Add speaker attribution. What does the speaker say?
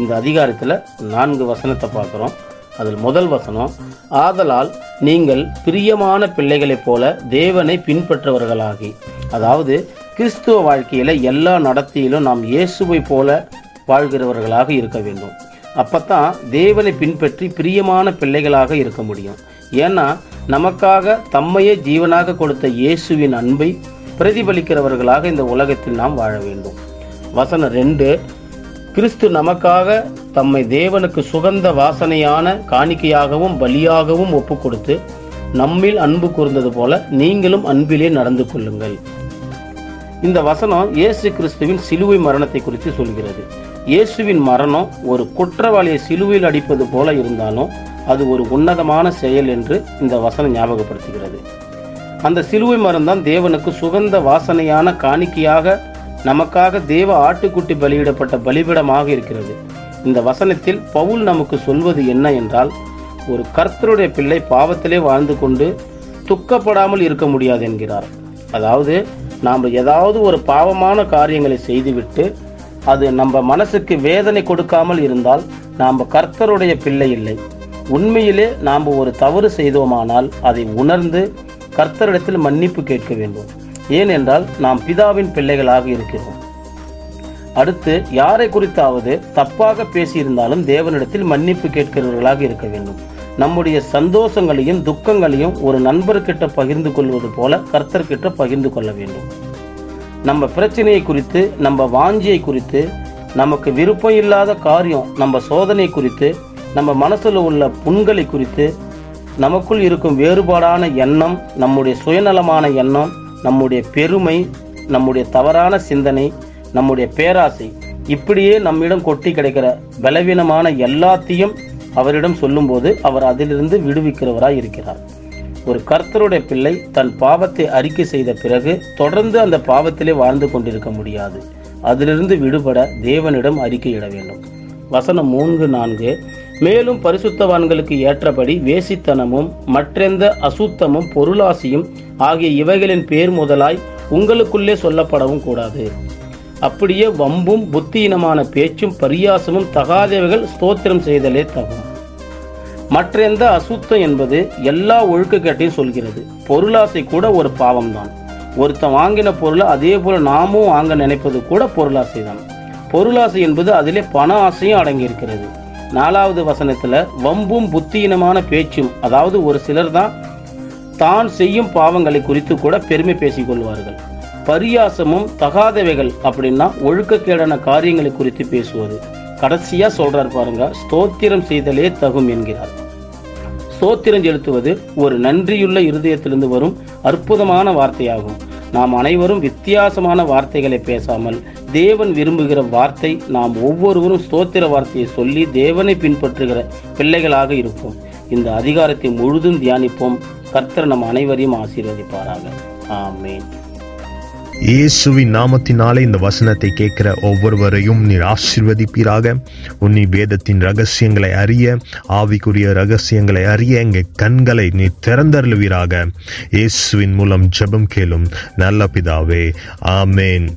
Speaker 1: இந்த அதிகாரத்தில் நான்கு வசனத்தை பார்க்குறோம். அதில் முதல் வசனம் ஆதலால் நீங்கள் பிரியமான பிள்ளைகளைப் போல தேவனை பின்பற்றவர்களாகி அதாவது கிறிஸ்துவ வாழ்க்கையில் எல்லா நடத்தியிலும் நாம் இயேசுவை போல வாழ்கிறவர்களாக இருக்க வேண்டும். அப்பத்தான் தேவனை பின்பற்றி பிரியமான பிள்ளைகளாக இருக்க முடியும். ஏன்னா நமக்காக தம்மையே ஜீவனாக கொடுத்த இயேசுவின் அன்பை பிரதிபலிக்கிறவர்களாக இந்த உலகத்தில் நாம் வாழ வேண்டும். வசனம் ரெண்டு கிறிஸ்து நமக்காக தம்மை தேவனுக்கு சுகந்த வாசனையான காணிக்கையாகவும் பலியாகவும் ஒப்பு கொடுத்து நம்மில் அன்பு கூர்ந்தது போல நீங்களும் அன்பிலே நடந்து கொள்ளுங்கள். இந்த வசனம் இயேசு கிறிஸ்துவின் சிலுவை மரணத்தை குறித்து சொல்கிறது. இயேசுவின் மரணம் ஒரு குற்றவாளியை சிலுவையில் அடிப்பது போல இருந்தாலும் அது ஒரு உன்னதமான செயல் என்று இந்த வசனம் ஞாபகப்படுத்துகிறது. அந்த சிலுவை மரம் தான் தேவனுக்கு சுகந்த வாசனையான காணிக்கையாக நமக்காக தேவ ஆட்டுக்குட்டி பலியிடப்பட்ட பலிபிடமாக இருக்கிறது. இந்த வசனத்தில் பவுல் நமக்கு சொல்வது என்ன என்றால் ஒரு கர்த்தருடைய பிள்ளை பாவத்திலே வாழ்ந்து கொண்டு துக்கப்படாமல் இருக்க முடியாது என்கிறார். அதாவது நாம் ஏதாவது ஒரு பாவமான காரியங்களை செய்துவிட்டு அது நம்ம மனசுக்கு வேதனை கொடுக்காமல் இருந்தால் நாம் கர்த்தருடைய பிள்ளை இல்லை. உண்மையிலே நாம் ஒரு தவறு செய்தோமானால் அதை உணர்ந்து கர்த்தரிடத்தில் மன்னிப்பு கேட்க வேண்டும். ஏனென்றால் நாம் பிதாவின் பிள்ளைகளாக இருக்கிறோம். அடுத்து யாரை குறித்தாவது தப்பாக பேசியிருந்தாலும் தேவனிடத்தில் மன்னிப்பு கேட்கிறவர்களாக இருக்க வேண்டும். நம்முடைய சந்தோஷங்களையும் துக்கங்களையும் ஒரு நண்பர்கிட்ட பகிர்ந்து கொள்வது போல கர்த்தர்கிட்ட பகிர்ந்து கொள்ள வேண்டும். நம்ம பிரச்சனையை குறித்து நம்ம வாஞ்சியை குறித்து நமக்கு விருப்பம் இல்லாத காரியம் நம்ம சோதனை குறித்து நம்ம மனசில் உள்ள புண்களை குறித்து நமக்குள் இருக்கும் வேறுபாடான எண்ணம் நம்முடைய சுயநலமான எண்ணம் நம்முடைய பெருமை நம்முடைய தவறான சிந்தனை நம்முடைய பேராசை இப்படியே நம்மிடம் கொட்டி கிடைக்கிற பலவீனமான எல்லாத்தையும் அவரிடம் சொல்லும்போது அவர் அதிலிருந்து விடுவிக்கிறவராய் இருக்கிறார். ஒரு கர்த்தருடைய பிள்ளை தன் பாவத்தை அறிக்கை செய்த பிறகு தொடர்ந்து அந்த பாவத்திலே வாழ்ந்து கொண்டிருக்க முடியாது. அதிலிருந்து விடுபட தேவனிடம் அறிக்கையிட வேண்டும். வசனம் மூன்று நான்கு மேலும் பரிசுத்தவான்களுக்கு ஏற்றபடி வேசித்தனமும் மற்றெந்த அசுத்தமும் பொருளாசியும் ஆகிய இவைகளின் பேர் முதலாய் உங்களுக்குள்ளே சொல்லப்படவும் கூடாது. அப்படியே வம்பும் புத்தியினமான பேச்சும் பரியாசமும் தகாதவைகள் ஸ்தோத்திரம் செய்தலே தகும். மற்றெந்த அசுத்தம் என்பது எல்லா ஒழுக்கக்கேட்டையும் சொல்கிறது. பொருளாசை கூட ஒரு பாவம்தான். ஒருத்தன் வாங்கின பொருளை அதே போல நாமும் வாங்க நினைப்பது கூட பொருளாசை தான் பொருளாசை என்பது அதிலே பண ஆசையும் அடங்கியிருக்கிறது. நாலாவது வசனத்துல வம்பும் புத்தியினமான பேச்சும் அதாவது ஒரு சிலர் தான் தான் செய்யும் பாவங்களை குறித்து கூட பெருமை பேசிக் கொள்வார்கள். பரியாசமும் தகாதவைகள் அப்படின்னா ஒழுக்கக்கேடான காரியங்களை குறித்து பேசுவது. கடைசியா சொல்றார் பாருங்க ஸ்தோத்திரம் செய்தலே தகும் என்கிறார். ஸ்தோத்திரம் செலுத்துவது ஒரு நன்றியுள்ள இருதயத்திலிருந்து வரும் அற்புதமான வார்த்தையாகும். நாம் அனைவரும் வித்தியாசமான வார்த்தைகளை பேசாமல் தேவன் விரும்புகிற வார்த்தை நாம் ஒவ்வொருவரும் ஸ்தோத்திர வார்த்தையை சொல்லி தேவனை பின்பற்றுகிற பிள்ளைகளாக இருப்போம். இந்த அதிகாரத்தை முழுதும் தியானிப்போம். கர்த்தர் நம் அனைவரையும் ஆசீர்வதிப்பாராக. ஆமேன்.
Speaker 2: இயேசுவின் நாமத்தினாலே இந்த வசனத்தை கேட்கிற ஒவ்வொருவரையும் நீர் ஆசிர்வதிப்பீராக. உன்னி வேதத்தின் ரகசியங்களை அறிய ஆவிக்குரிய ரகசியங்களை அறிய எங்கள் கண்களை நீ திறந்தருளுவீராக. இயேசுவின் மூலம் ஜெபம் கேளும் நல்ல பிதாவே. ஆமேன்.